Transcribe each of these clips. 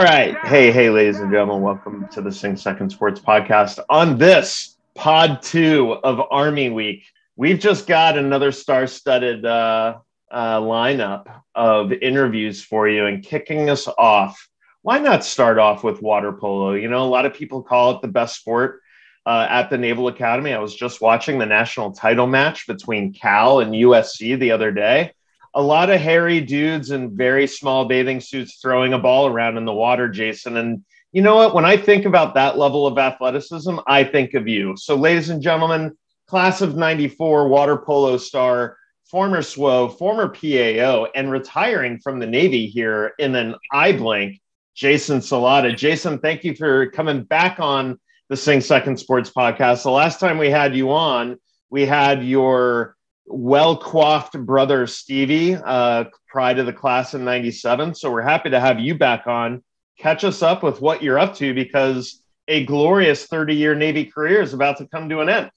All right. Hey, hey, ladies and gentlemen, welcome to the Sing Second Sports Podcast. On this pod two of Army Week, we've just got another star studded uh, uh, lineup of interviews for you. And kicking us off, why not start off with water polo? You know, a lot of people call it the best sport uh, at the Naval Academy. I was just watching the national title match between Cal and USC the other day a lot of hairy dudes in very small bathing suits throwing a ball around in the water, Jason. And you know what? When I think about that level of athleticism, I think of you. So, ladies and gentlemen, class of 94 water polo star, former SWO, former PAO, and retiring from the Navy here in an eye blink, Jason Salata. Jason, thank you for coming back on the Sing Second Sports podcast. The last time we had you on, we had your well coiffed brother Stevie, uh, pride of the class in 97. So we're happy to have you back on. Catch us up with what you're up to because a glorious 30 year Navy career is about to come to an end.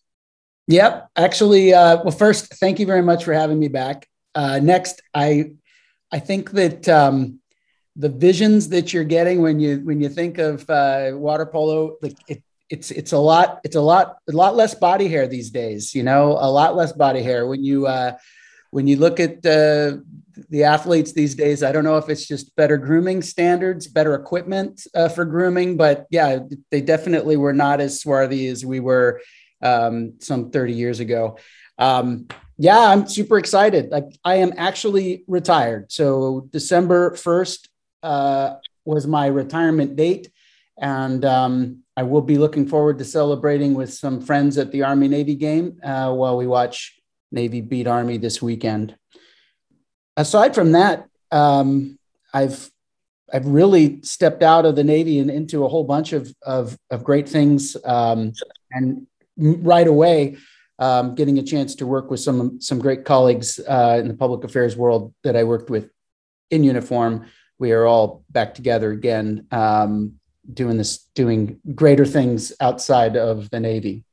Yep. Actually, uh, well, first, thank you very much for having me back. Uh, next, I, I think that um, the visions that you're getting when you when you think of uh, water polo, like it, it's it's a lot it's a lot a lot less body hair these days you know a lot less body hair. When you uh when you look at uh, the athletes these days i don't know if it's just better grooming standards better equipment uh, for grooming but yeah they definitely were not as swarthy as we were um, some 30 years ago. Um, yeah i'm super excited. Like i am actually retired. So december 1st uh, was my retirement date and um, I will be looking forward to celebrating with some friends at the Army Navy game uh, while we watch Navy beat Army this weekend. Aside from that, um, I've I've really stepped out of the Navy and into a whole bunch of of, of great things, um, and right away, um, getting a chance to work with some some great colleagues uh, in the public affairs world that I worked with in uniform. We are all back together again um, doing this, doing greater things outside of the Navy.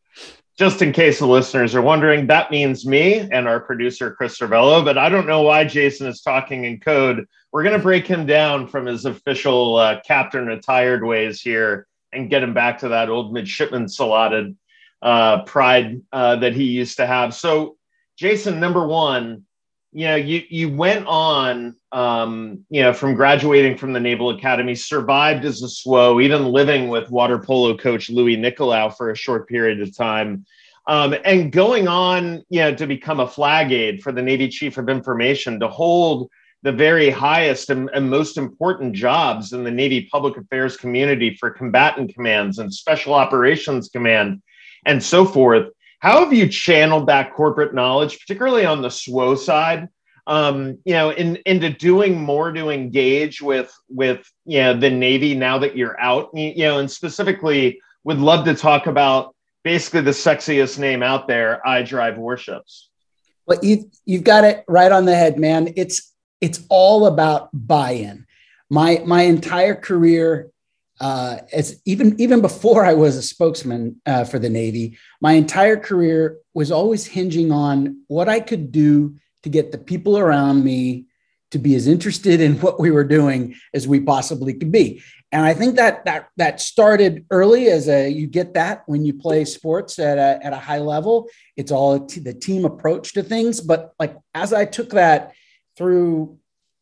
Just in case the listeners are wondering, that means me and our producer, Chris Cervello, but I don't know why Jason is talking in code. We're going to break him down from his official uh, captain retired ways here and get him back to that old midshipman saladed uh, pride uh, that he used to have. So, Jason, number one, you know, you you went on, um, you know, from graduating from the Naval Academy, survived as a SWO, even living with water polo coach Louis Nicolao for a short period of time, um, and going on, you know, to become a flag aide for the Navy Chief of Information to hold the very highest and, and most important jobs in the Navy public affairs community for combatant commands and special operations command and so forth how have you channeled that corporate knowledge, particularly on the SWO side, um, you know, in, into doing more to engage with with you know the Navy now that you're out, you know, and specifically would love to talk about basically the sexiest name out there, I Drive Warships. Well, you you've got it right on the head, man. It's it's all about buy-in. My my entire career uh, as even even before I was a spokesman uh, for the Navy, my entire career was always hinging on what I could do to get the people around me to be as interested in what we were doing as we possibly could be. And I think that that that started early as a you get that when you play sports at a, at a high level. It's all the team approach to things. But like as I took that through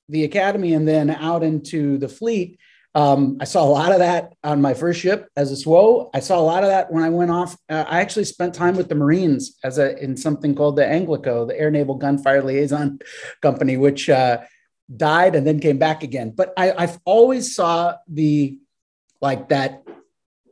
the academy and then out into the fleet, um, I saw a lot of that on my first ship as a SWO. I saw a lot of that when I went off. Uh, I actually spent time with the Marines as a in something called the Anglico, the Air Naval Gunfire Liaison Company, which uh, died and then came back again. But I, I've always saw the like that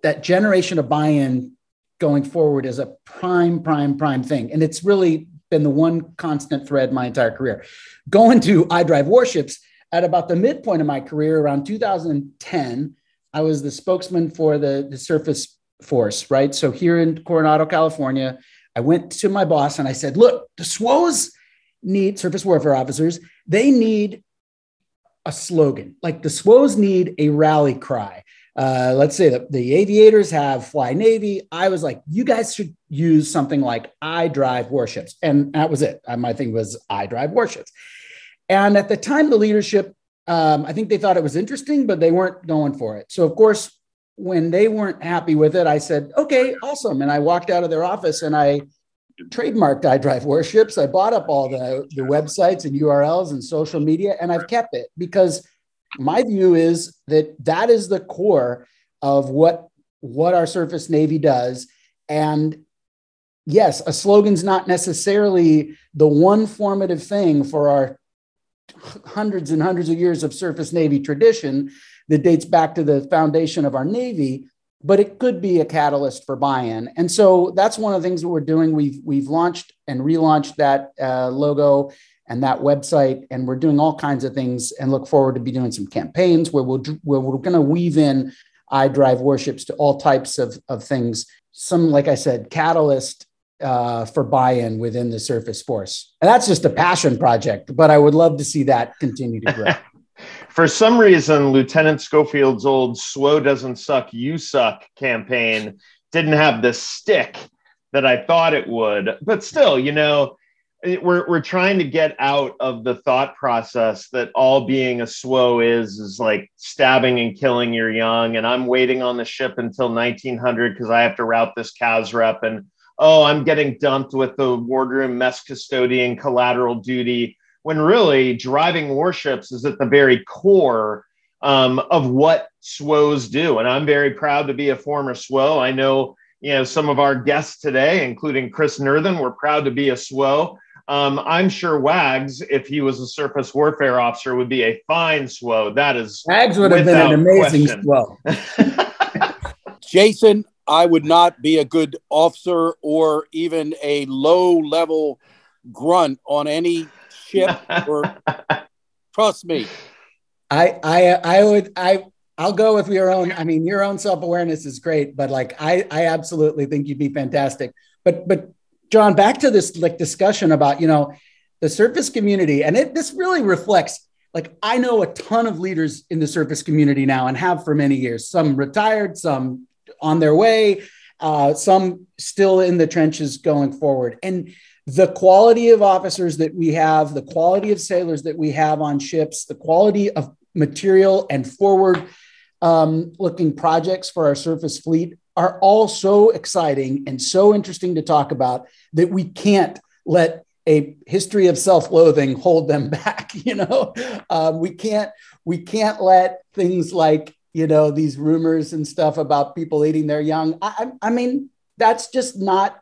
that generation of buy-in going forward as a prime, prime, prime thing, and it's really been the one constant thread my entire career. Going to iDrive Warships at about the midpoint of my career, around 2010, I was the spokesman for the, the Surface Force, right? So here in Coronado, California, I went to my boss and I said, look, the SWOs need surface warfare officers, they need a slogan. Like the SWOs need a rally cry. Uh, let's say that the aviators have fly Navy. I was like, you guys should use something like I drive warships. And that was it. My thing was I drive warships. And at the time, the leadership, um, I think they thought it was interesting, but they weren't going for it. So, of course, when they weren't happy with it, I said, okay, awesome. And I walked out of their office and I trademarked iDrive Warships. I bought up all the, the websites and URLs and social media, and I've kept it because my view is that that is the core of what what our surface navy does and yes a slogan's not necessarily the one formative thing for our hundreds and hundreds of years of surface navy tradition that dates back to the foundation of our navy but it could be a catalyst for buy-in and so that's one of the things that we're doing we've we've launched and relaunched that uh, logo and that website. And we're doing all kinds of things and look forward to be doing some campaigns where, we'll, where we're going to weave in I drive warships to all types of, of things. Some, like I said, catalyst uh, for buy-in within the Surface Force. And that's just a passion project, but I would love to see that continue to grow. for some reason, Lieutenant Schofield's old "SWO doesn't suck, you suck" campaign didn't have the stick that I thought it would. But still, you know, we're we're trying to get out of the thought process that all being a SWO is is like stabbing and killing your young, and I'm waiting on the ship until 1900 because I have to route this CAS rep, and oh, I'm getting dumped with the wardroom mess custodian collateral duty. When really driving warships is at the very core um, of what SWOs do, and I'm very proud to be a former SWO. I know you know some of our guests today, including Chris Nerthen, we're proud to be a SWO. Um, I'm sure Wags, if he was a surface warfare officer, would be a fine SWO. That is Wags would have been an amazing SWO. Jason, I would not be a good officer or even a low level grunt on any ship or trust me. I I I would I I'll go with your own. I mean, your own self awareness is great, but like I I absolutely think you'd be fantastic. But but John, back to this like discussion about, you know, the surface community. And it this really reflects like I know a ton of leaders in the surface community now and have for many years, some retired, some on their way, uh, some still in the trenches going forward. And the quality of officers that we have, the quality of sailors that we have on ships, the quality of material and forward um, looking projects for our surface fleet are all so exciting and so interesting to talk about that we can't let a history of self-loathing hold them back you know um, we can't we can't let things like you know these rumors and stuff about people eating their young I, I mean that's just not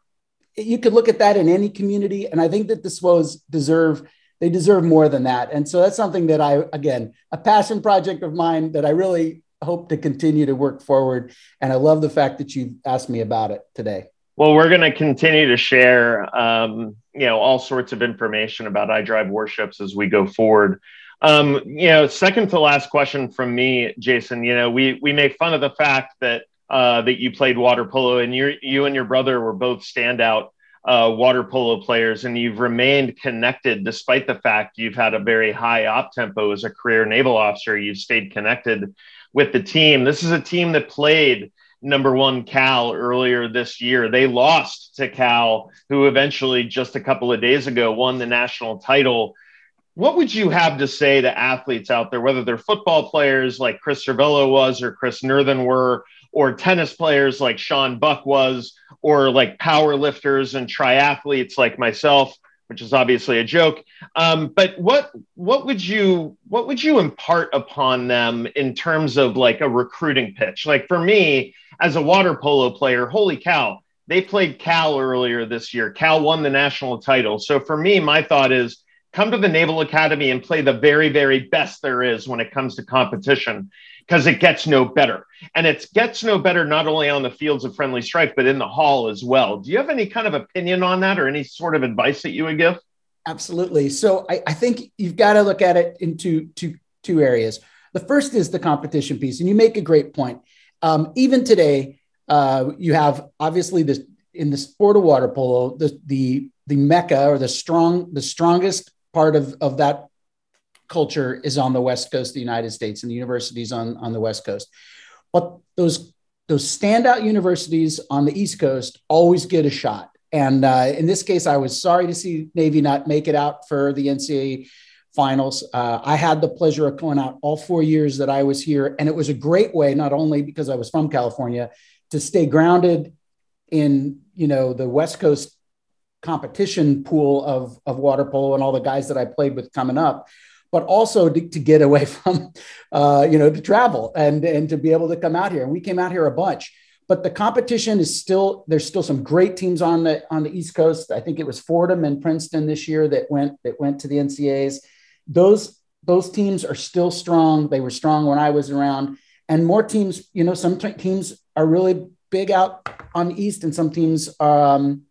you could look at that in any community and i think that the SWOs deserve they deserve more than that and so that's something that i again a passion project of mine that i really hope to continue to work forward. And I love the fact that you asked me about it today. Well, we're going to continue to share, um, you know, all sorts of information about i drive warships as we go forward. Um, you know, second to last question from me, Jason. You know, we we make fun of the fact that uh, that you played water polo, and you you and your brother were both standout uh, water polo players, and you've remained connected despite the fact you've had a very high op tempo as a career naval officer. You've stayed connected with the team. This is a team that played number one Cal earlier this year. They lost to Cal, who eventually just a couple of days ago won the national title. What would you have to say to athletes out there, whether they're football players like Chris Cervello was or Chris Nerthen were, or tennis players like Sean Buck was, or like power lifters and triathletes like myself? which is obviously a joke. Um, but what what would you what would you impart upon them in terms of like a recruiting pitch? Like for me, as a water polo player, holy cow, they played Cal earlier this year. Cal won the national title. So for me, my thought is come to the Naval Academy and play the very, very best there is when it comes to competition because it gets no better. And it gets no better not only on the fields of friendly strife, but in the hall as well. Do you have any kind of opinion on that or any sort of advice that you would give? Absolutely. So I, I think you've got to look at it two, two areas. The first is the competition piece, and you make a great point. Um, even today, uh, you have obviously this in the sport of water polo, the the the mecca or the strong the strongest part of, of that culture is on the west coast of the United States and the universities on, on the west coast. But those those standout universities on the east coast always get a shot. And uh, in this case, I was sorry to see Navy not make it out for the NCAA finals. Uh, I had the pleasure of going out all four years that I was here, and it was a great way, not only because I was from California, to stay grounded in you know the West Coast competition pool of, of water polo and all the guys that I played with coming up, but also to, to get away from, uh, you know, to travel and, and to be able to come out here. And we came out here a bunch. But the competition is still there's still some great teams on the on the East Coast. I think it was Fordham and Princeton this year that went that went to the NCAs. Those those teams are still strong. They were strong when I was around, and more teams. You know, some teams are really big out on the East, and some teams, um,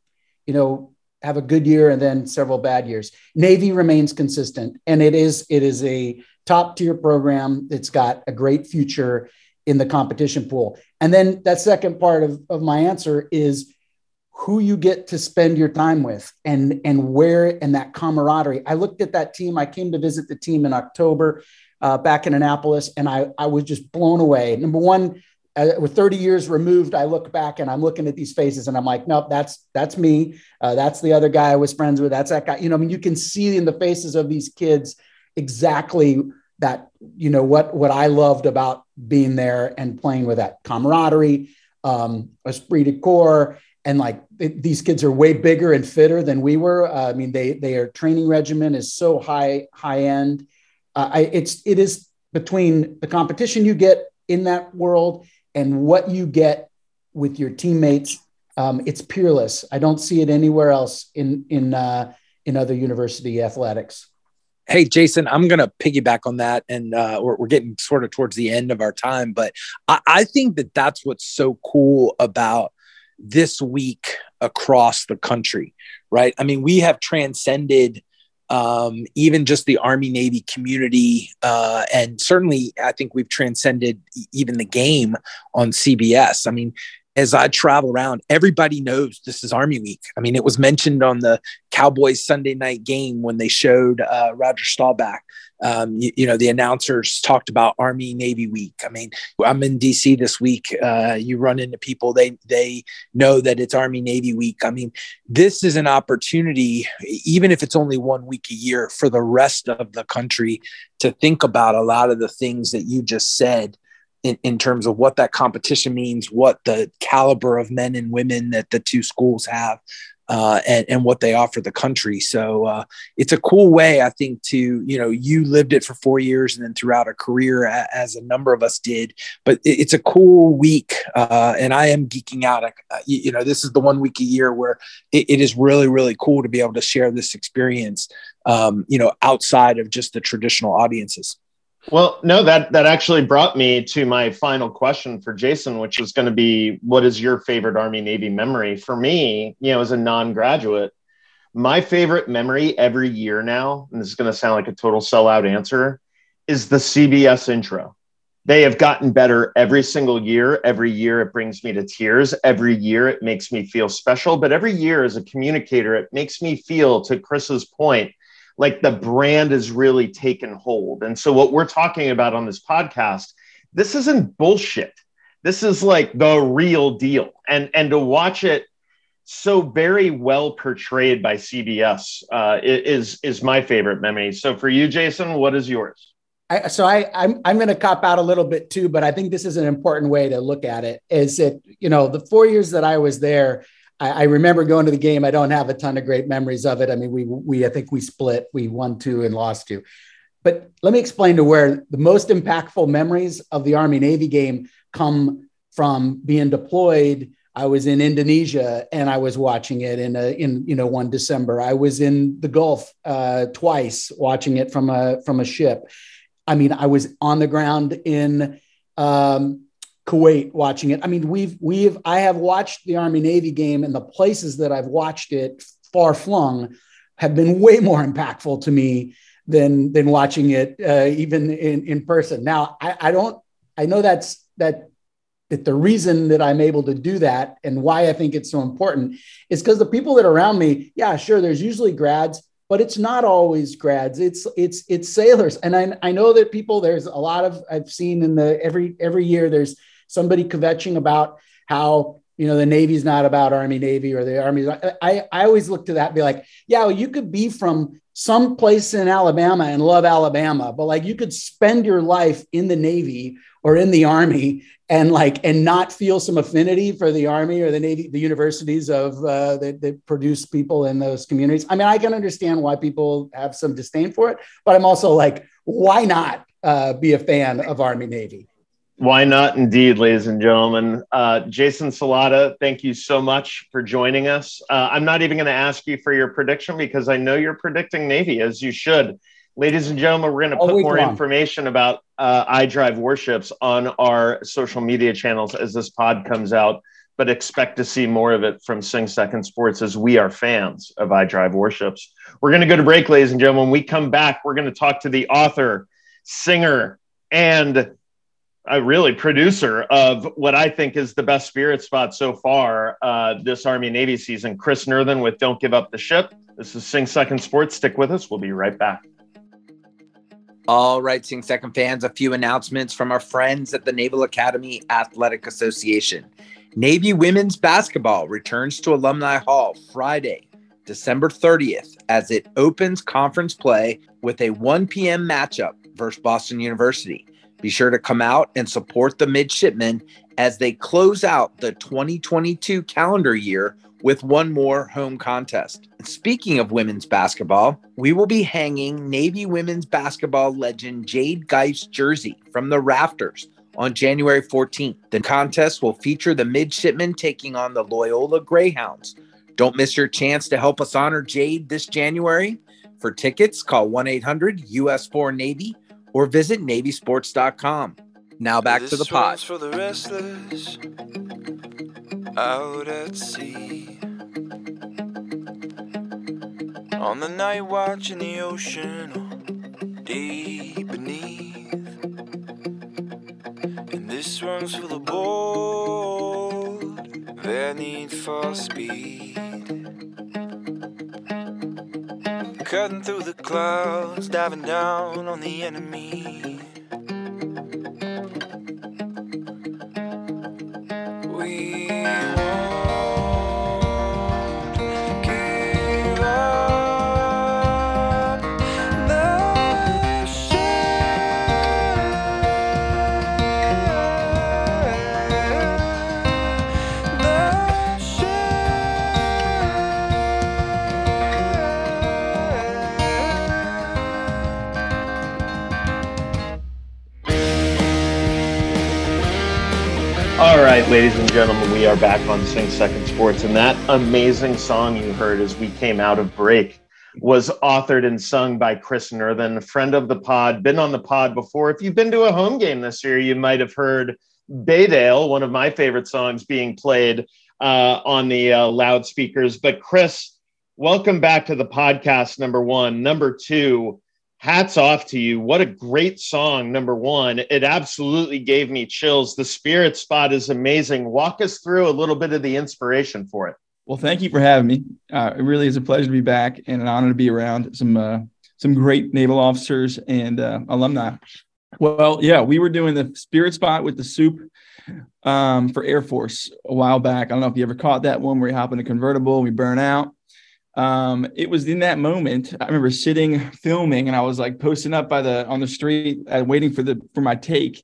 you know, have a good year and then several bad years. Navy remains consistent, and it is it is a top tier program It's got a great future in the competition pool. And then that second part of, of my answer is who you get to spend your time with and and where and that camaraderie. I looked at that team. I came to visit the team in October uh, back in Annapolis, and I I was just blown away. Number one, uh, with 30 years removed, I look back and I'm looking at these faces and I'm like, nope, that's that's me. Uh, that's the other guy I was friends with. That's that guy. You know, I mean, you can see in the faces of these kids exactly that. You know what what I loved about being there and playing with that camaraderie, um, esprit de corps, and like it, these kids are way bigger and fitter than we were. Uh, I mean, they their training regimen is so high high end. Uh, I, it's it is between the competition you get in that world and what you get with your teammates, um, it's peerless. I don't see it anywhere else in in uh, in other university athletics. Hey, Jason, I'm going to piggyback on that. And uh, we're, we're, getting sort of towards the end of our time, but I, I think that that's what's so cool about this week across the country, right? I mean, we have transcended um, even just the Army Navy community. Uh, and certainly, I think we've transcended even the game on CBS. I mean, as I travel around, everybody knows this is Army Week. I mean, it was mentioned on the Cowboys Sunday night game when they showed uh, Roger Staubach. Um, you, you, know, the announcers talked about Army Navy Week. I mean, I'm in DC this week. Uh, you run into people; they they know that it's Army Navy Week. I mean, this is an opportunity, even if it's only one week a year, for the rest of the country to think about a lot of the things that you just said in, in terms of what that competition means, what the caliber of men and women that the two schools have, uh, and, and what they offer the country. So uh, it's a cool way, I think, to, you know, you lived it for four years and then throughout a career, as a number of us did. But it's a cool week. Uh, and I am geeking out. you know, this is the one week a year where it, it is really, really cool to be able to share this experience, um, you know, outside of just the traditional audiences. Well, no, that that actually brought me to my final question for Jason, which was going to be, what is your favorite Army Navy memory? For me, you know, as a non-graduate, my favorite memory every year now, and this is going to sound like a total sellout answer, is the CBS intro. They have gotten better every single year. Every year it brings me to tears. Every year it makes me feel special. But every year as a communicator, it makes me feel, to Chris's point, like the brand is really taken hold. And so what we're talking about on this podcast, this isn't bullshit. This is like the real deal. And and to watch it so very well portrayed by CBS uh, is is my favorite memory. So for you, Jason, what is yours? I, so I, I'm I'm going to cop out a little bit too, but I think this is an important way to look at it. Is it you know the four years that I was there, I, I, remember going to the game. I don't have a ton of great memories of it. I mean, we we I think we split. We won two and lost two. But let me explain to where the most impactful memories of the Army Navy game come from being deployed I was in Indonesia and I was watching it in a, in you know one December. I was in the Gulf uh, twice watching it from a from a ship. I mean, I was on the ground in um, Kuwait watching it. I mean, we've we've I have watched the Army Navy game, and the places that I've watched it far flung have been way more impactful to me than than watching it uh, even in in person. Now, I, I don't. I know that's that that the reason that I'm able to do that and why I think it's so important is because the people that are around me, yeah, sure, there's usually grads, but it's not always grads. It's it's it's sailors, and I I know that people. There's a lot of I've seen in the every every year. There's somebody kvetching about how you know the Navy's not about Army Navy or the Army. I I always look to that and be like, yeah, well, you could be from some place in Alabama and love Alabama, but like you could spend your life in the Navy or in the Army and like and not feel some affinity for the army or the navy the universities of uh, that, that produce people in those communities i mean i can understand why people have some disdain for it but i'm also like why not uh, be a fan of army navy why not indeed ladies and gentlemen uh, jason salata thank you so much for joining us uh, i'm not even going to ask you for your prediction because i know you're predicting navy as you should ladies and gentlemen, we're going to put more long. information about uh, iDrive Warships on our social media channels as this pod comes out. But expect to see more of it from Sing Second Sports as we are fans of iDrive Warships. We're going to go to break, ladies and gentlemen. When we come back, we're going to talk to the author, singer, and a really producer of what I think is the best spirit spot so far uh, this Army Navy season, Chris Nerthen with Don't Give Up the Ship. This is Sing Second Sports. Stick with us. We'll be right back. All right, Sing Second fans, a few announcements from our friends at the Naval Academy Athletic Association. Navy women's basketball returns to Alumni Hall Friday, December 30th, as it opens conference play with a 1 p.m. matchup versus Boston University. Be sure to come out and support the midshipmen as they close out the 2022 calendar year with one more home contest. Speaking of women's basketball, we will be hanging Navy women's basketball legend Jade Geif's jersey from the rafters on January 14th. The contest will feature the midshipmen taking on the Loyola Greyhounds. Don't miss your chance to help us honor Jade this January. For tickets, call 1 800 US 4 Navy or visit NavySports.com. Now back this to the pod. For the restless, out at sea. On the night watch in the ocean, deep beneath. And this one's for the bold, their need for speed. Cutting through the clouds, diving down on the enemy. Right, ladies and gentlemen, we are back on Sing Second Sports, and that amazing song you heard as we came out of break was authored and sung by Chris a friend of the pod, been on the pod before. If you've been to a home game this year, you might have heard Baydale, one of my favorite songs, being played uh, on the uh, loudspeakers. But Chris, welcome back to the podcast. Number one, number two hats off to you. What a great song, number one. It absolutely gave me chills. The spirit spot is amazing. Walk us through a little bit of the inspiration for it. Well, thank you for having me. Uh, it really is a pleasure to be back and an honor to be around some uh, some great naval officers and uh, alumni. Well, yeah, we were doing the spirit spot with the soup um, for Air Force a while back. I don't know if you ever caught that one where you hop in a convertible, we burn out um, it was in that moment i remember sitting filming and i was like posting up by the on the street and waiting for the for my take.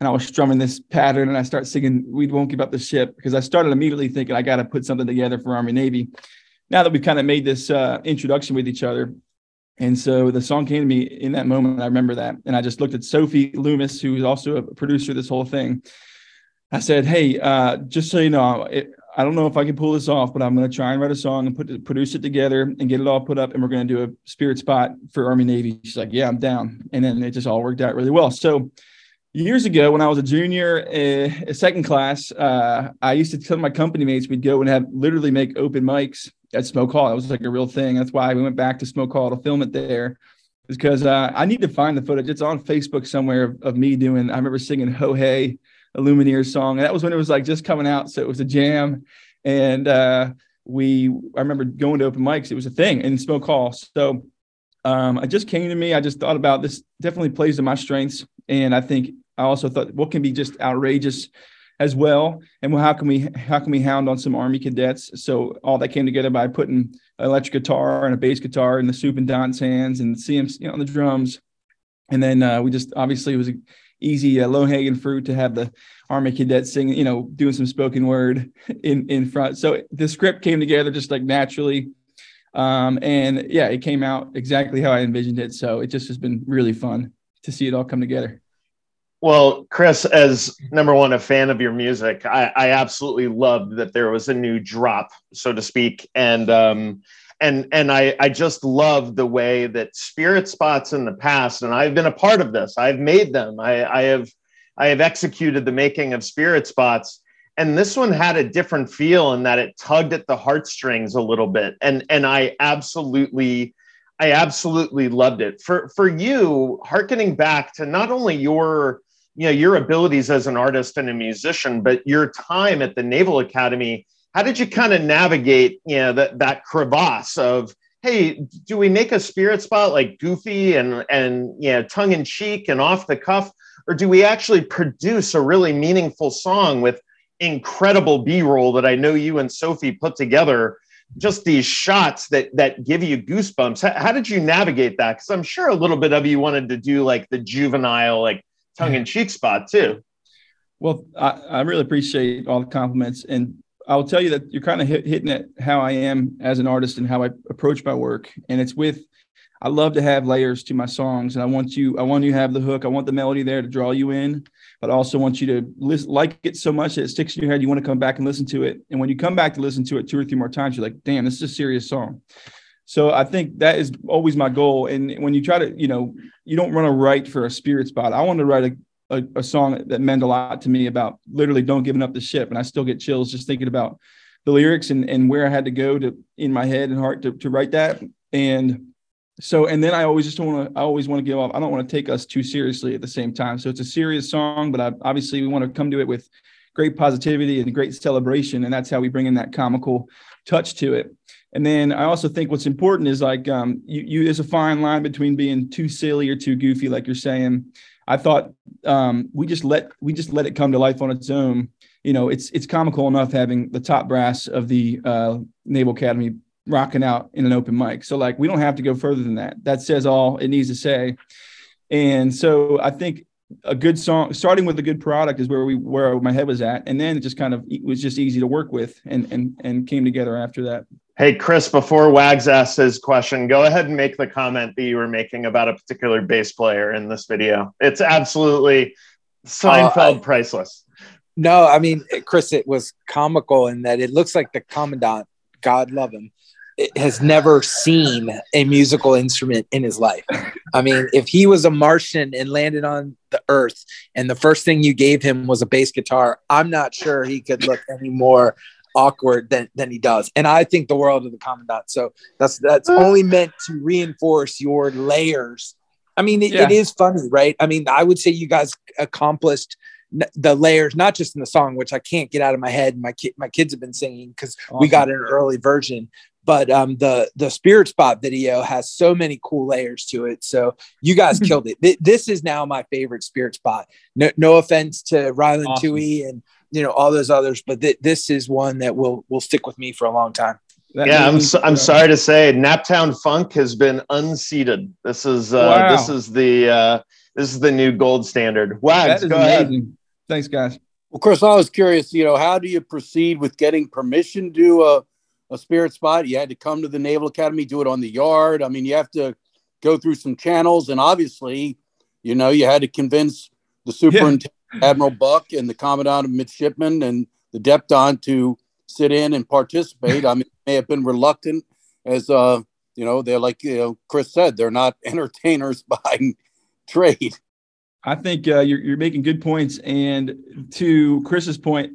And i was strumming this pattern and i start singing we won't give up the ship because i started immediately thinking i got to put something together for army navy. Now that we've kind of made this uh, introduction with each other and so the song came to me in that moment i remember that and i just looked at sophie loomis who's also a producer of this whole thing. I said hey uh, just so you know it, I don't know if I can pull this off, but I'm going to try and write a song and put produce it together and get it all put up. And we're going to do a spirit spot for Army Navy. She's like, yeah, I'm down. And then it just all worked out really well. So years ago, when I was a junior, uh, second class, uh, I used to tell my company mates we'd go and have literally make open mics at Smoke Hall. That was like a real thing. That's why we went back to Smoke Hall to film it there. Because uh, I need to find the footage. It's on Facebook somewhere of, of me doing. I remember singing "Ho Hey," a Lumineers song. And that was when it was like just coming out. So it was a jam. And uh, we, I remember going to open mics. It was a thing in Smoke Hall. So um, it just came to me. I just thought about this definitely plays to my strengths. And I think I also thought what can be just outrageous as well. And well, how can we, how can we hound on some army cadets? So all that came together by putting electric guitar and a bass guitar in the soup and Don's hands and CMC you know, on the drums. And then uh, we just obviously was easy uh, low hanging fruit to have the army cadets singing you know doing some spoken word in in front. So the script came together just like naturally. Um, and yeah it came out exactly how i envisioned it. So it just has been really fun to see it all come together. Well chris as number one a fan of your music i, I absolutely loved that there was a new drop so to speak. And um, and and I, I just love the way that spirit spots in the past and i've been a part of this. I've made them. I, I have i have executed the making of spirit spots and this one had a different feel in that it tugged at the heartstrings a little bit and and i absolutely i absolutely loved it. For for you harkening back to not only your you know your abilities as an artist and a musician but your time at the naval academy how did you kind of navigate you know that that crevasse of hey do we make a spirit spot like goofy and and you know tongue in cheek and off the cuff? Or do we actually produce a really meaningful song with incredible b-roll that i know you and sophie put together? Just these shots that that give you goosebumps. How, how did you navigate that? Because i'm sure a little bit of you wanted to do like the juvenile like tongue-in-cheek spot too. Well I, I really appreciate all the compliments. And I'll tell you that you're kind of hit, hitting at how I am as an artist and how I approach my work. And it's with, I love to have layers to my songs, and I want you, I want you to have the hook, I want the melody there to draw you in, but I also want you to like it so much that it sticks in your head. You want to come back and listen to it, and when you come back to listen to it two or three more times, you're like, damn, this is a serious song. So I think that is always my goal. And when you try to, you know, you don't run a write for a spirit spot. I want to write a a, a, song that meant a lot to me about literally don't giving up the ship. And I still get chills just thinking about the lyrics and, and where I had to go to in my head and heart to, to write that. And so, and then I always just want to, I always want to give off. I don't want to take us too seriously at the same time. So it's a serious song, but I, obviously we want to come to it with great positivity and great celebration. And that's how we bring in that comical touch to it. And then I also think what's important is like um, you, you there's a fine line between being too silly or too goofy, like you're saying, I thought um, we just let we just let it come to life on its own. You know, it's it's comical enough having the top brass of the uh, Naval Academy rocking out in an open mic. So like we don't have to go further than that. That says all it needs to say. And so I think a good song starting with a good product is where we where my head was at and then it just kind of it was just easy to work with and and and came together after that Hey, Chris, before Wags asks his question, go ahead and make the comment that you were making about a particular bass player in this video. It's absolutely Seinfeld uh, I, priceless. No, I mean, Chris, it was comical in that it looks like the commandant, God love him, has never seen a musical instrument in his life. I mean, if he was a Martian and landed on the Earth, and the first thing you gave him was a bass guitar, I'm not sure he could look any more awkward than than he does. And I think the world of the commandant. So that's that's uh. only meant to reinforce your layers. I mean, it, yeah. it is funny, right? I mean, I would say you guys accomplished the layers, not just in the song, which I can't get out of my head. My kid, my kids have been singing because awesome. we got an early version. But um, the the Spirit Spot video has so many cool layers to it. So you guys killed it. This is now my favorite Spirit Spot. No, no offense to Ryland awesome. Tui and you know all those others, but th- this is one that will will stick with me for a long time. That yeah, I'm so, I'm sorry to say, Naptown Funk has been unseated. This is uh, wow. this is the uh, this is the new gold standard. Wags, go amazing. ahead. Thanks, guys. Well, Chris, I was curious. You know, how do you proceed with getting permission to a a spirit spot? You had to come to the Naval Academy, do it on the yard. I mean, you have to go through some channels, and obviously, you know, you had to convince the superintendent. Yeah Admiral Buck and the Commandant of Midshipmen and the Depton to sit in and participate. I mean, may have been reluctant as uh, you know, they're like you know, Chris said, they're not entertainers by trade. I think uh, you're, you're making good points. And to Chris's point,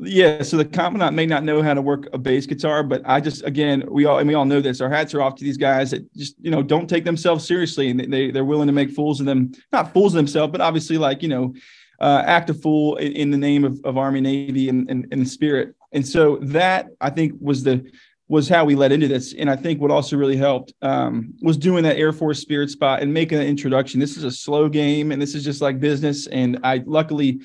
yeah, so the commandant may not know how to work a bass guitar, but I just again we all and we all know this. Our hats are off to these guys that just you know don't take themselves seriously and they they're willing to make fools of them, not fools of themselves, but obviously like you know uh, act a fool in, in, the name of, of Army Navy and, and and spirit. And so that I think was the was how we led into this. And I think what also really helped um, was doing that Air Force Spirit spot and making an introduction. This is a slow game, and this is just like business. And I luckily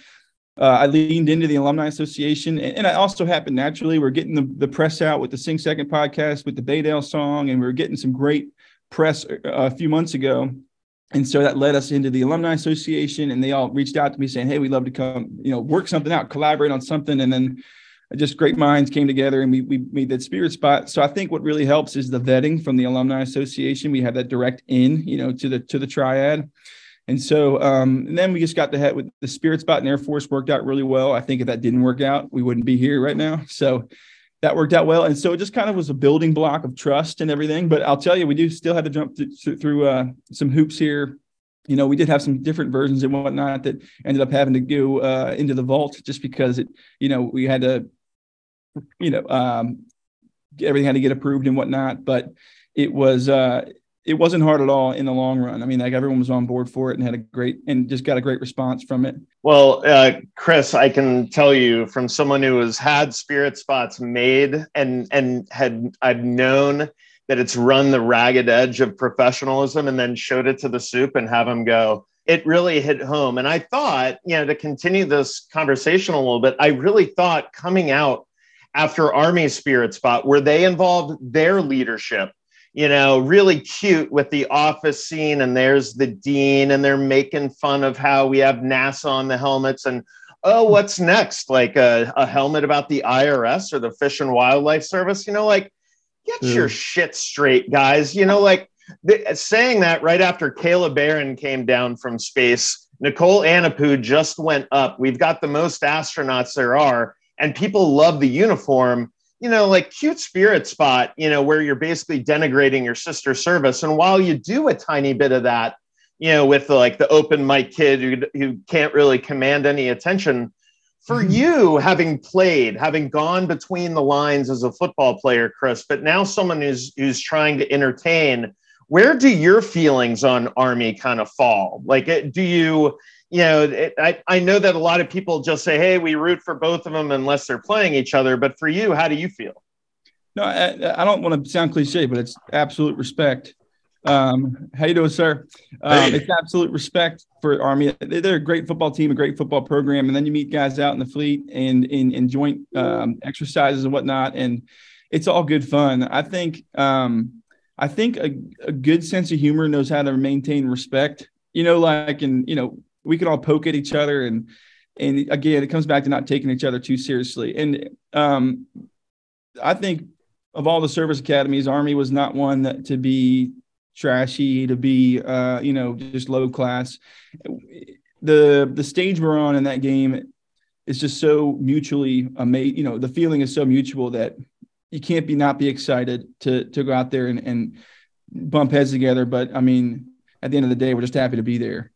uh, I leaned into the Alumni Association, and, and I also happened naturally. We're getting the, the press out with the Sing Second podcast with the Baydale song, and we are getting some great press uh, a few months ago. And so that led us into the Alumni Association, and they all reached out to me saying, "Hey, we'd love to come, you know, work something out, collaborate on something." And then just great minds came together and we, we made that spirit spot. So I think what really helps is the vetting from the Alumni Association. We have that direct in, you know, to the to the triad. And so um, and then we just got the head with the spirit spot and Air Force worked out really well. I think if that didn't work out, we wouldn't be here right now. So that worked out well. And so it just kind of was a building block of trust and everything. But I'll tell you, we do still have to jump th- through uh, some hoops here. You know, we did have some different versions and whatnot that ended up having to go uh, into the vault just because it, you know, we had to, you know, um, everything had to get approved and whatnot. But it was, uh, it wasn't hard at all in the long run. I mean, like everyone was on board for it and had a great and just got a great response from it. Well, uh, Chris, I can tell you from someone who has had spirit spots made and and had I've known that it's run the ragged edge of professionalism and then showed it to the soup and have them go. It really hit home. And I thought, you know, to continue this conversation a little bit, I really thought coming out after Army Spirit Spot, where they involved their leadership you know, really cute with the office scene. And there's the dean, and they're making fun of how we have NASA on the helmets. And oh, what's next? Like a, a helmet about the IRS or the Fish and Wildlife Service? You know, like, get mm. your shit straight, guys. You know, like the, saying that right after Kayla Barron came down from space, Nicole Aunapu just went up. We've got the most astronauts there are, and people love the uniform you know, like cute spirit spot, you know, where you're basically denigrating your sister service. And while you do a tiny bit of that, you know, with the, like the open mic kid who, who can't really command any attention, for mm-hmm. you having played, having gone between the lines as a football player, Chris, but now someone who's who's trying to entertain, where do your feelings on Army kind of fall? Like, do you you know, it, I, I know that a lot of people just say, hey, we root for both of them unless they're playing each other. But for you, how do you feel? No, I, I don't want to sound cliche, but it's absolute respect. Um, how you doing, sir? Um. It's absolute respect for Army. They're a great football team, a great football program, and then you meet guys out in the fleet and in, in joint um, exercises and whatnot, and it's all good fun. I think um, I think a, a good sense of humor knows how to maintain respect. You know, like and you know we can all poke at each other. And and again it comes back to not taking each other too seriously. And um, i think of all the service academies army was not one that to be trashy to be uh, you know just low class. The the stage we're on in that game is just so mutually amazing you know the feeling is so mutual that you can't be not be excited to to go out there and, and bump heads together. But i mean at the end of the day we're just happy to be there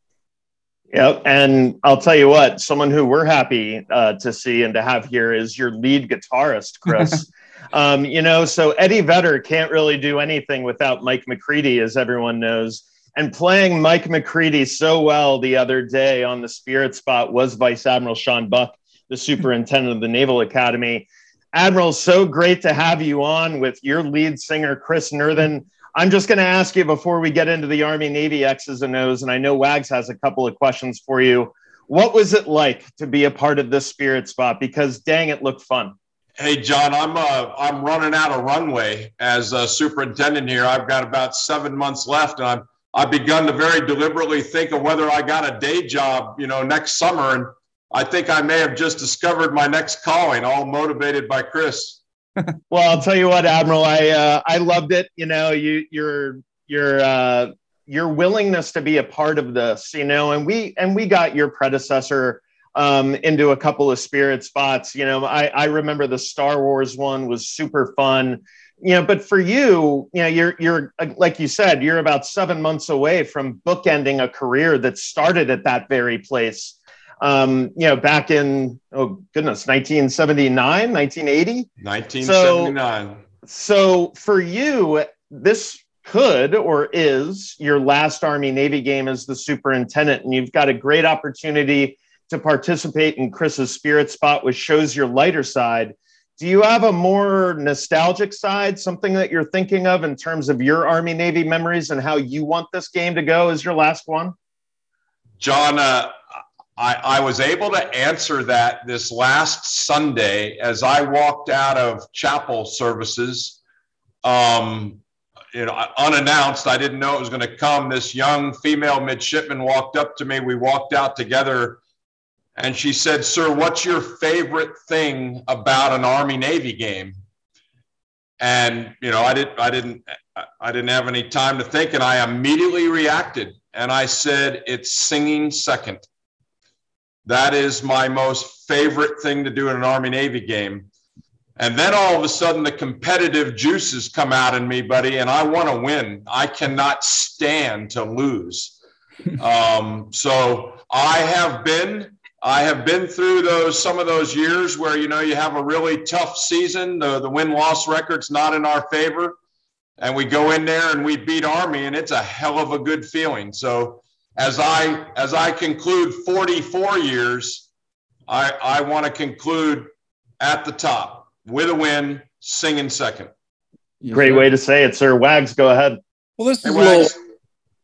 Yep. And I'll tell you what, someone who we're happy uh, to see and to have here is your lead guitarist, Chris. um, you know, so Eddie Vedder can't really do anything without Mike McCready, as everyone knows. And playing Mike McCready so well the other day on the Spirit Spot was Vice Admiral Sean Buck, the superintendent of the Naval Academy. Admiral, so great to have you on with your lead singer, Chris Nerthen. I'm just going to ask you before we get into the Army Navy X's and O's, and I know Wags has a couple of questions for you. What was it like to be a part of this spirit spot? Because dang, it looked fun. Hey, John, I'm uh, I'm running out of runway as a superintendent here. I've got about seven months left, and I'm I've begun to very deliberately think of whether I got a day job, you know, next summer, and I think I may have just discovered my next calling, all motivated by Chris well, I'll tell you what, Admiral, I uh, I loved it. You know, you your your uh, your willingness to be a part of this, you know, and we and we got your predecessor um, into a couple of spirit spots. You know, I, I remember the Star Wars one was super fun. You know, but for you, you know, you're you're like you said, you're about seven months away from bookending a career that started at that very place. Um, you know, back in oh goodness, 1979, 1980, 1979. So, so for you, this could or is your last Army Navy game as the superintendent, and you've got a great opportunity to participate in Chris's spirit spot, which shows your lighter side. Do you have a more nostalgic side, something that you're thinking of in terms of your Army Navy memories and how you want this game to go as your last one? John, uh, I, I was able to answer that this last Sunday as I walked out of chapel services. Um, you know, unannounced. I didn't know it was going to come. This young female midshipman walked up to me. We walked out together and she said, Sir, what's your favorite thing about an Army Navy game? And you know, I didn't I didn't I didn't have any time to think, and I immediately reacted and I said, It's singing second. That is my most favorite thing to do in an Army Navy game. And then all of a sudden, the competitive juices come out in me, buddy, and I want to win. I cannot stand to lose. um, so I have been I have been through those some of those years where you know you have a really tough season. The the win loss record's not in our favor, and we go in there and we beat Army, and it's a hell of a good feeling. So as I as I conclude 44 years, I I want to conclude at the top with a win, singing second. Great way to say it, sir. Wags, go ahead. Well, this is hey, little,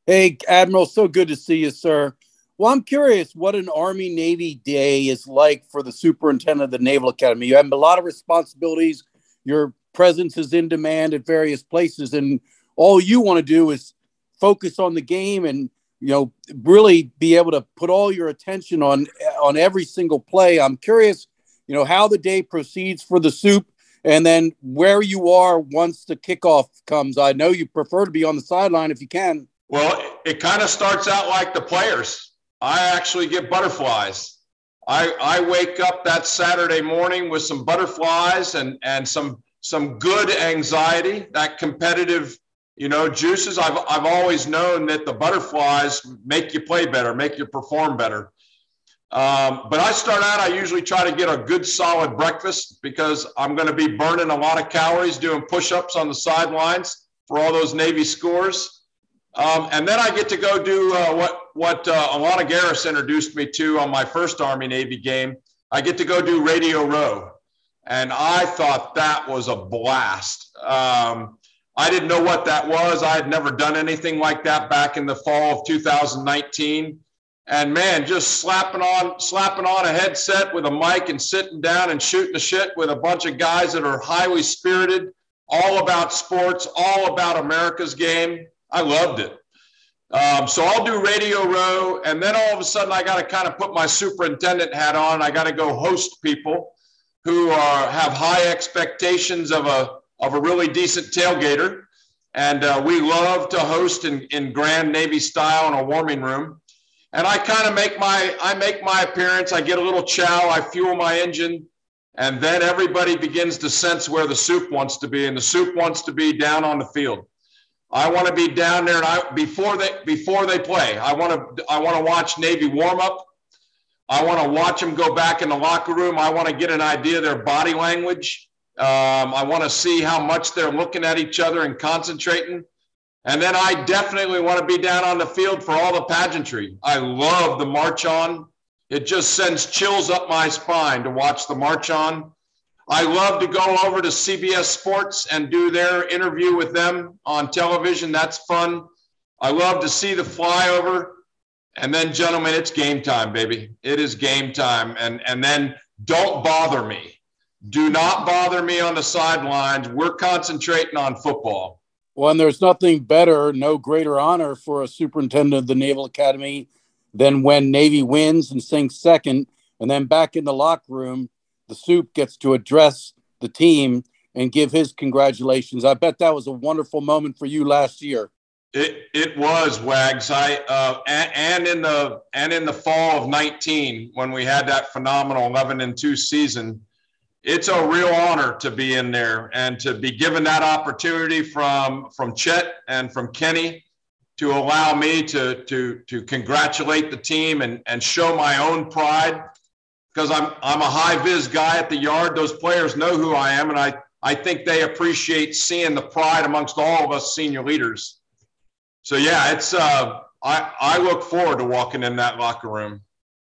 hey Admiral, so good to see you, sir. Well, I'm curious what an Army Navy day is like for the superintendent of the Naval Academy. You have a lot of responsibilities. Your presence is in demand at various places, and all you want to do is focus on the game and you know really be able to put all your attention on on every single play. I'm curious, you know, how the day proceeds for the soup, and then where you are once the kickoff comes. I know you prefer to be on the sideline if you can. Well, it kind of starts out like the players I actually get butterflies. I, I wake up that Saturday morning with some butterflies and, and some some good anxiety, that competitive, you know, juices. I've, I've always known that the butterflies make you play better, make you perform better. Um, but I start out, I usually try to get a good solid breakfast because I'm going to be burning a lot of calories doing push ups on the sidelines for all those Navy scores. Um, and then I get to go do uh, what what uh, Alana Garris introduced me to on my first Army Navy game. I get to go do Radio Row, and I thought that was a blast. Um, I didn't know what that was. I had never done anything like that back in the fall of 2019. And man, just slapping on slapping on a headset with a mic and sitting down and shooting the shit with a bunch of guys that are highly spirited, all about sports, all about America's game I loved it. Um, so I'll do Radio Row, and then all of a sudden I got to kind of put my superintendent hat on. I got to go host people who are, have high expectations of a of a really decent tailgater, and uh, we love to host in, in Grand Navy style in a warming room. And I kind of make my I make my appearance. I get a little chow. I fuel my engine, and then everybody begins to sense where the soup wants to be, and the soup wants to be down on the field. I want to be down there and I before they before they play. I want to I want to watch Navy warm up. I want to watch them go back in the locker room. I want to get an idea of their body language. Um, I want to see how much they're looking at each other and concentrating. And then I definitely want to be down on the field for all the pageantry. I love the march on. It just sends chills up my spine to watch the march on. I love to go over to CBS Sports and do their interview with them on television. That's fun. I love to see the flyover. And then, gentlemen, it's game time, baby. It is game time. And, and then don't bother me. Do not bother me on the sidelines. We're concentrating on football. Well, and there's nothing better, no greater honor for a superintendent of the Naval Academy than when Navy wins and sinks second, and then back in the locker room the soup gets to address the team and give his congratulations. I bet that was a wonderful moment for you last year. It it was Wags. I uh, and, and, in the and in the fall of 19 when we had that phenomenal 11 and 2 season, it's a real honor to be in there and to be given that opportunity from from Chet and from Kenny to allow me to to to congratulate the team and and show my own pride because I'm I'm a high vis guy at the yard. Those players know who I am, and I I think they appreciate seeing the pride amongst all of us senior leaders so yeah, it's uh, I I look forward to walking in that locker room.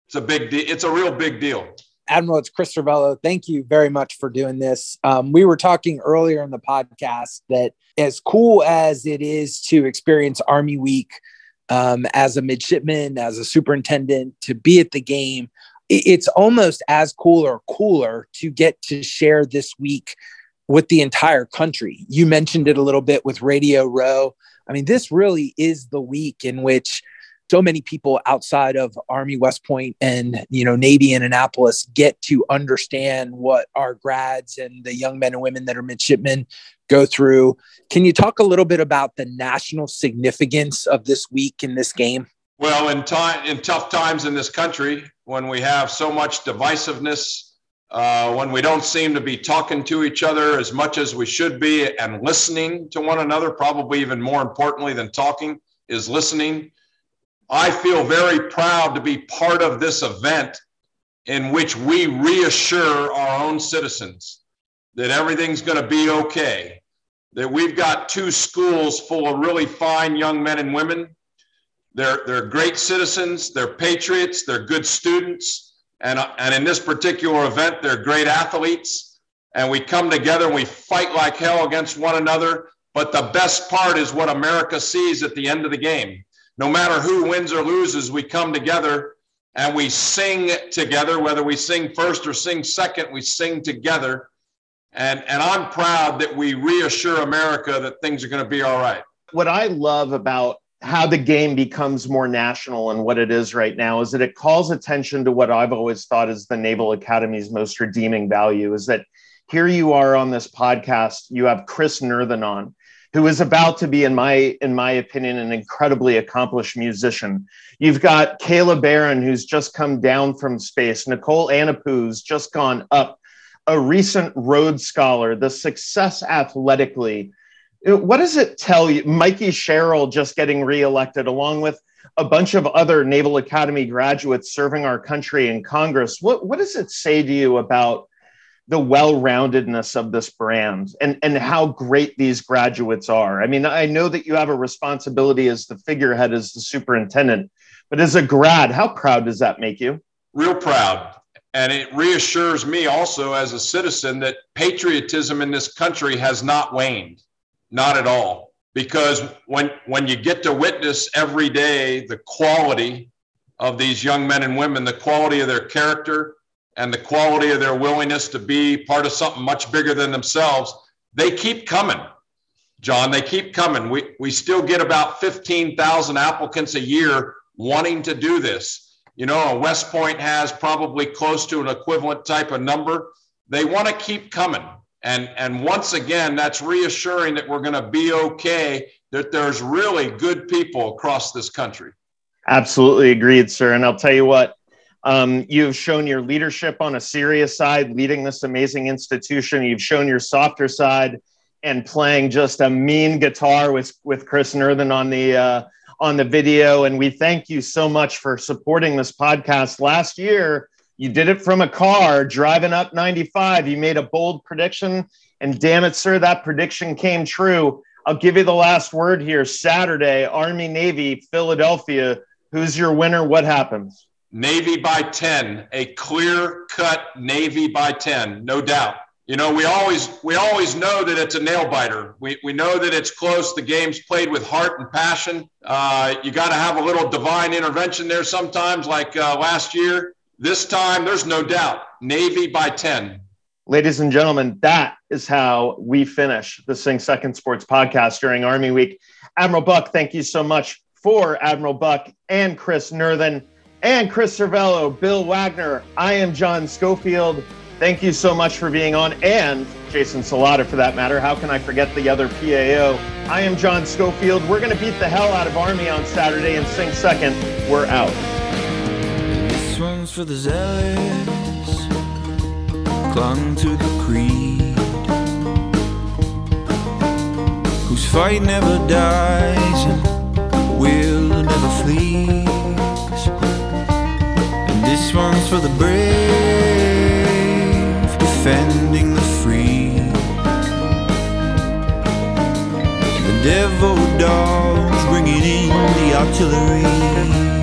It's a big deal. It's a real big deal. Admiral, it's Chris Cervello. Thank you very much for doing this. Um, we were talking earlier in the podcast that as cool as it is to experience Army Week um, as a midshipman, as a superintendent, to be at the game, it's almost as cool or cooler to get to share this week with the entire country. You mentioned it a little bit with Radio Row. I mean, this really is the week in which so many people outside of Army West Point and you know Navy in Annapolis get to understand what our grads and the young men and women that are midshipmen go through. Can you talk a little bit about the national significance of this week in this game? Well, in time in tough times in this country, when we have so much divisiveness uh, when we don't seem to be talking to each other as much as we should be and listening to one another, probably even more importantly than talking, is listening. I feel very proud to be part of this event in which we reassure our own citizens that everything's going to be okay, that we've got two schools full of really fine young men and women. They're, they're great citizens, they're patriots, they're good students and, and in this particular event, they're great athletes. And we come together and we fight like hell against one another. But the best part is what America sees at the end of the game. No matter who wins or loses, we come together and we sing together, whether we sing first or sing second, we sing together. And, and I'm proud that we reassure America that things are going to be all right. What I love about how the game becomes more national and what it is right now is that it calls attention to what I've always thought is the Naval Academy's most redeeming value is that here you are on this podcast, you have Chris Nerthen on, who is about to be, in my in my opinion, an incredibly accomplished musician. You've got Kayla Barron, who's just come down from space, Nicole Aunapu's just gone up, a recent Rhodes Scholar, the success athletically what does it tell you? Mikey Sherrill just getting reelected, along with a bunch of other Naval Academy graduates serving our country in Congress. What, what does it say to you about the well-roundedness of this brand and, and how great these graduates are? I mean, I know that you have a responsibility as the figurehead, as the superintendent, but as a grad, how proud does that make you? Real proud. And it reassures me also as a citizen that patriotism in this country has not waned. Not at all. Because when, when you get to witness every day the quality of these young men and women, the quality of their character, and the quality of their willingness to be part of something much bigger than themselves, they keep coming. John, they keep coming. We, we still get about 15,000 applicants a year wanting to do this. You know, West Point has probably close to an equivalent type of number. They want to keep coming. And, and once again, that's reassuring that we're going to be okay, that there's really good people across this country. Absolutely agreed, sir. And I'll tell you what, um, you've shown your leadership on a serious side, leading this amazing institution. You've shown your softer side and playing just a mean guitar with, with Chris Nerthen on the, uh, on the video. And we thank you so much for supporting this podcast last year you did it from a car driving up 95. You made a bold prediction, and damn it, sir, that prediction came true. I'll give you the last word here. Saturday, Army Navy, Philadelphia. Who's your winner? What happens? Navy by 10, a clear cut Navy by 10, no doubt. You know, we always we always know that it's a nail biter. We, we know that it's close. The game's played with heart and passion. Uh, you got to have a little divine intervention there sometimes, like uh, last year. This time, there's no doubt, Navy by 10. Ladies and gentlemen, that is how we finish the Sing Second Sports podcast during Army Week. Admiral Buck, thank you so much for Admiral Buck and Chris Nerthen and Chris Cervello, Bill Wagner. I am John Schofield. thank you so much for being on, and Jason Salata for that matter. How can I forget the other PAO? I am John Schofield. We're going to beat the hell out of Army on Saturday and sing second. We're out. This one's for the zealots, clung to the creed, whose fight never dies and will never flees. One's for the brave, defending the free. The devil dogs bringing in the artillery.